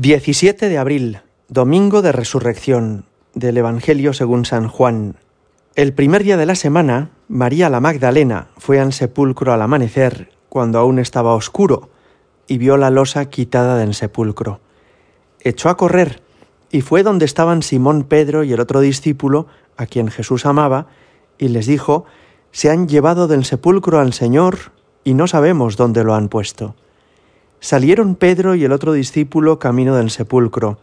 17 de abril, domingo de resurrección del Evangelio según San Juan. El primer día de la semana, María la Magdalena fue al sepulcro al amanecer, cuando aún estaba oscuro, y vio la losa quitada del sepulcro. Echó a correr y fue donde estaban Simón Pedro y el otro discípulo, a quien Jesús amaba, y les dijo, Se han llevado del sepulcro al Señor y no sabemos dónde lo han puesto. Salieron Pedro y el otro discípulo camino del sepulcro.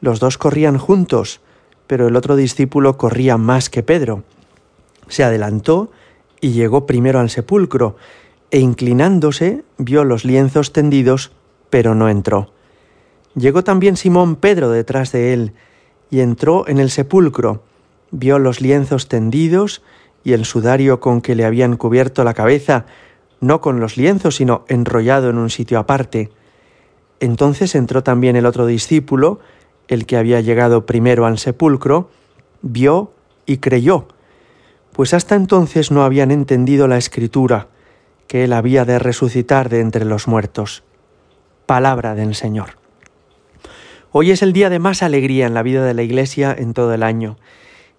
Los dos corrían juntos, pero el otro discípulo corría más que Pedro. Se adelantó y llegó primero al sepulcro, e inclinándose vio los lienzos tendidos, pero no entró. Llegó también Simón Pedro detrás de él, y entró en el sepulcro, vio los lienzos tendidos y el sudario con que le habían cubierto la cabeza, no con los lienzos, sino enrollado en un sitio aparte. Entonces entró también el otro discípulo, el que había llegado primero al sepulcro, vio y creyó, pues hasta entonces no habían entendido la escritura, que él había de resucitar de entre los muertos. Palabra del Señor. Hoy es el día de más alegría en la vida de la Iglesia en todo el año,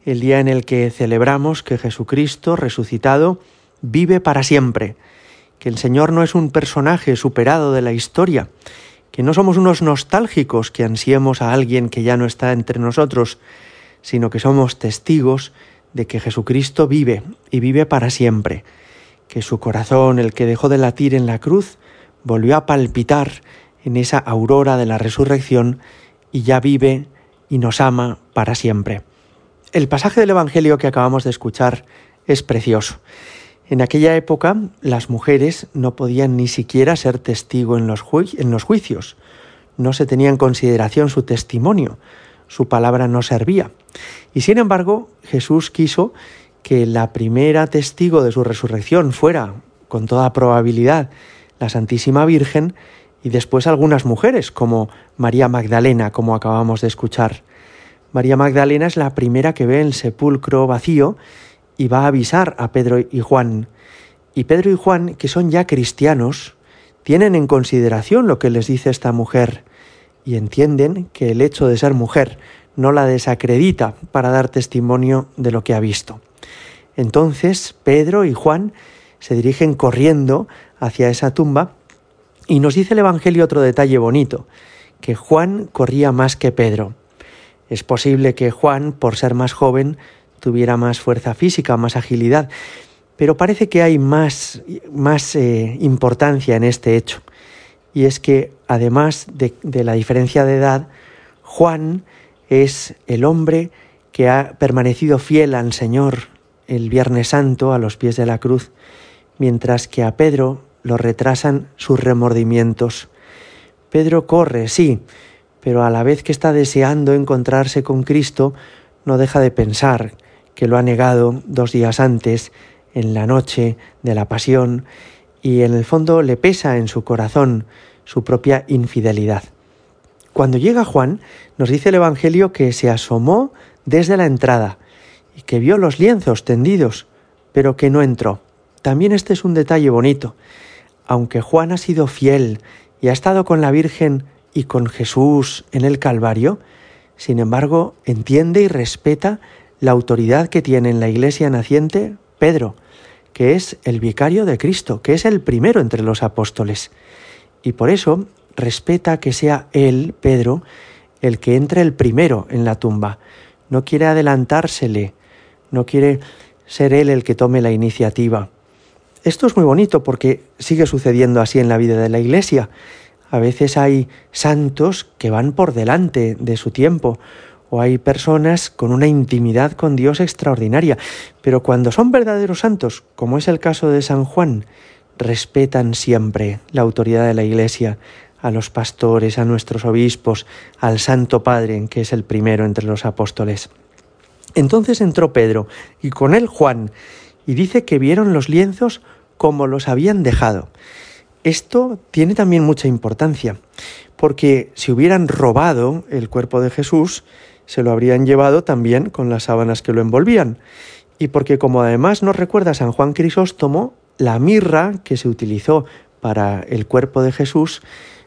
el día en el que celebramos que Jesucristo, resucitado, vive para siempre, que el Señor no es un personaje superado de la historia, que no somos unos nostálgicos que ansiemos a alguien que ya no está entre nosotros, sino que somos testigos de que Jesucristo vive y vive para siempre, que su corazón, el que dejó de latir en la cruz, volvió a palpitar en esa aurora de la resurrección y ya vive y nos ama para siempre. El pasaje del Evangelio que acabamos de escuchar es precioso. En aquella época las mujeres no podían ni siquiera ser testigo en los, en los juicios. No se tenía en consideración su testimonio, su palabra no servía. Y sin embargo, Jesús quiso que la primera testigo de su resurrección fuera, con toda probabilidad, la Santísima Virgen y después algunas mujeres, como María Magdalena, como acabamos de escuchar. María Magdalena es la primera que ve el sepulcro vacío y va a avisar a Pedro y Juan. Y Pedro y Juan, que son ya cristianos, tienen en consideración lo que les dice esta mujer y entienden que el hecho de ser mujer no la desacredita para dar testimonio de lo que ha visto. Entonces Pedro y Juan se dirigen corriendo hacia esa tumba y nos dice el Evangelio otro detalle bonito, que Juan corría más que Pedro. Es posible que Juan, por ser más joven, tuviera más fuerza física, más agilidad. Pero parece que hay más, más eh, importancia en este hecho. Y es que, además de, de la diferencia de edad, Juan es el hombre que ha permanecido fiel al Señor el Viernes Santo a los pies de la cruz, mientras que a Pedro lo retrasan sus remordimientos. Pedro corre, sí, pero a la vez que está deseando encontrarse con Cristo, no deja de pensar que lo ha negado dos días antes, en la noche de la pasión, y en el fondo le pesa en su corazón su propia infidelidad. Cuando llega Juan, nos dice el Evangelio que se asomó desde la entrada y que vio los lienzos tendidos, pero que no entró. También este es un detalle bonito. Aunque Juan ha sido fiel y ha estado con la Virgen y con Jesús en el Calvario, sin embargo, entiende y respeta la autoridad que tiene en la iglesia naciente Pedro, que es el vicario de Cristo, que es el primero entre los apóstoles. Y por eso respeta que sea él, Pedro, el que entre el primero en la tumba. No quiere adelantársele, no quiere ser él el que tome la iniciativa. Esto es muy bonito porque sigue sucediendo así en la vida de la Iglesia. A veces hay santos que van por delante de su tiempo, o hay personas con una intimidad con Dios extraordinaria, pero cuando son verdaderos santos, como es el caso de San Juan, respetan siempre la autoridad de la Iglesia, a los pastores, a nuestros obispos, al Santo Padre, que es el primero entre los apóstoles. Entonces entró Pedro y con él Juan, y dice que vieron los lienzos como los habían dejado. Esto tiene también mucha importancia, porque si hubieran robado el cuerpo de Jesús, se lo habrían llevado también con las sábanas que lo envolvían. Y porque como además nos recuerda San Juan Crisóstomo, la mirra que se utilizó para el cuerpo de Jesús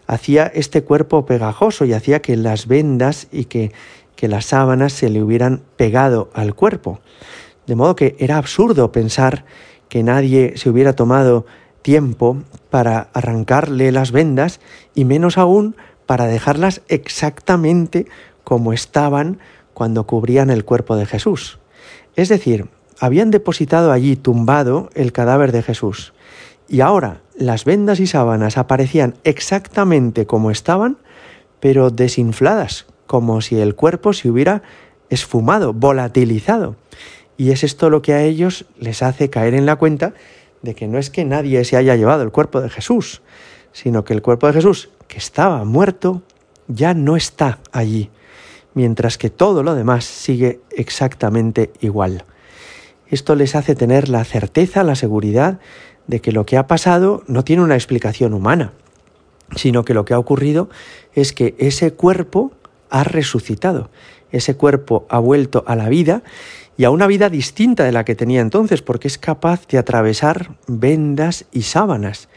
hacía este cuerpo pegajoso y hacía que las vendas y que, que las sábanas se le hubieran pegado al cuerpo. De modo que era absurdo pensar que nadie se hubiera tomado tiempo para arrancarle las vendas y menos aún para dejarlas exactamente como estaban cuando cubrían el cuerpo de Jesús. Es decir, habían depositado allí tumbado el cadáver de Jesús y ahora las vendas y sábanas aparecían exactamente como estaban, pero desinfladas, como si el cuerpo se hubiera esfumado, volatilizado. Y es esto lo que a ellos les hace caer en la cuenta de que no es que nadie se haya llevado el cuerpo de Jesús, sino que el cuerpo de Jesús, que estaba muerto, ya no está allí, mientras que todo lo demás sigue exactamente igual. Esto les hace tener la certeza, la seguridad de que lo que ha pasado no tiene una explicación humana, sino que lo que ha ocurrido es que ese cuerpo ha resucitado, ese cuerpo ha vuelto a la vida y a una vida distinta de la que tenía entonces, porque es capaz de atravesar vendas y sábanas,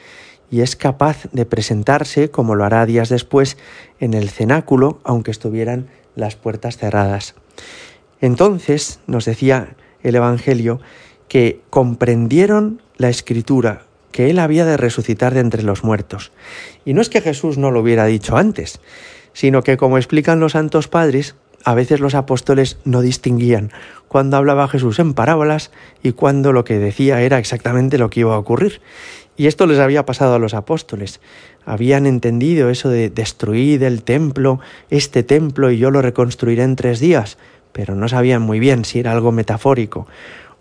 y es capaz de presentarse, como lo hará días después, en el cenáculo, aunque estuvieran las puertas cerradas. Entonces, nos decía el Evangelio, que comprendieron la escritura, que él había de resucitar de entre los muertos. Y no es que Jesús no lo hubiera dicho antes, sino que, como explican los santos padres, a veces los apóstoles no distinguían cuando hablaba Jesús en parábolas y cuando lo que decía era exactamente lo que iba a ocurrir. Y esto les había pasado a los apóstoles. Habían entendido eso de destruir el templo, este templo, y yo lo reconstruiré en tres días, pero no sabían muy bien si era algo metafórico.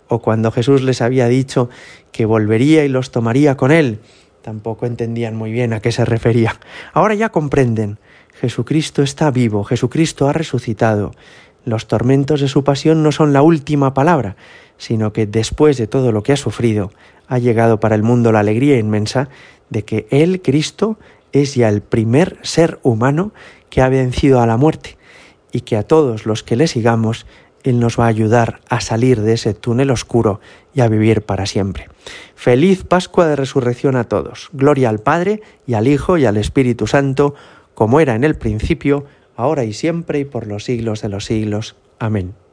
O cuando Jesús les había dicho que volvería y los tomaría con él, tampoco entendían muy bien a qué se refería. Ahora ya comprenden Jesucristo está vivo, Jesucristo ha resucitado. Los tormentos de su pasión no son la última palabra, sino que después de todo lo que ha sufrido, ha llegado para el mundo la alegría inmensa de que Él, Cristo, es ya el primer ser humano que ha vencido a la muerte y que a todos los que le sigamos, Él nos va a ayudar a salir de ese túnel oscuro y a vivir para siempre. Feliz Pascua de Resurrección a todos. Gloria al Padre y al Hijo y al Espíritu Santo, como era en el principio, ahora y siempre y por los siglos de los siglos. Amén.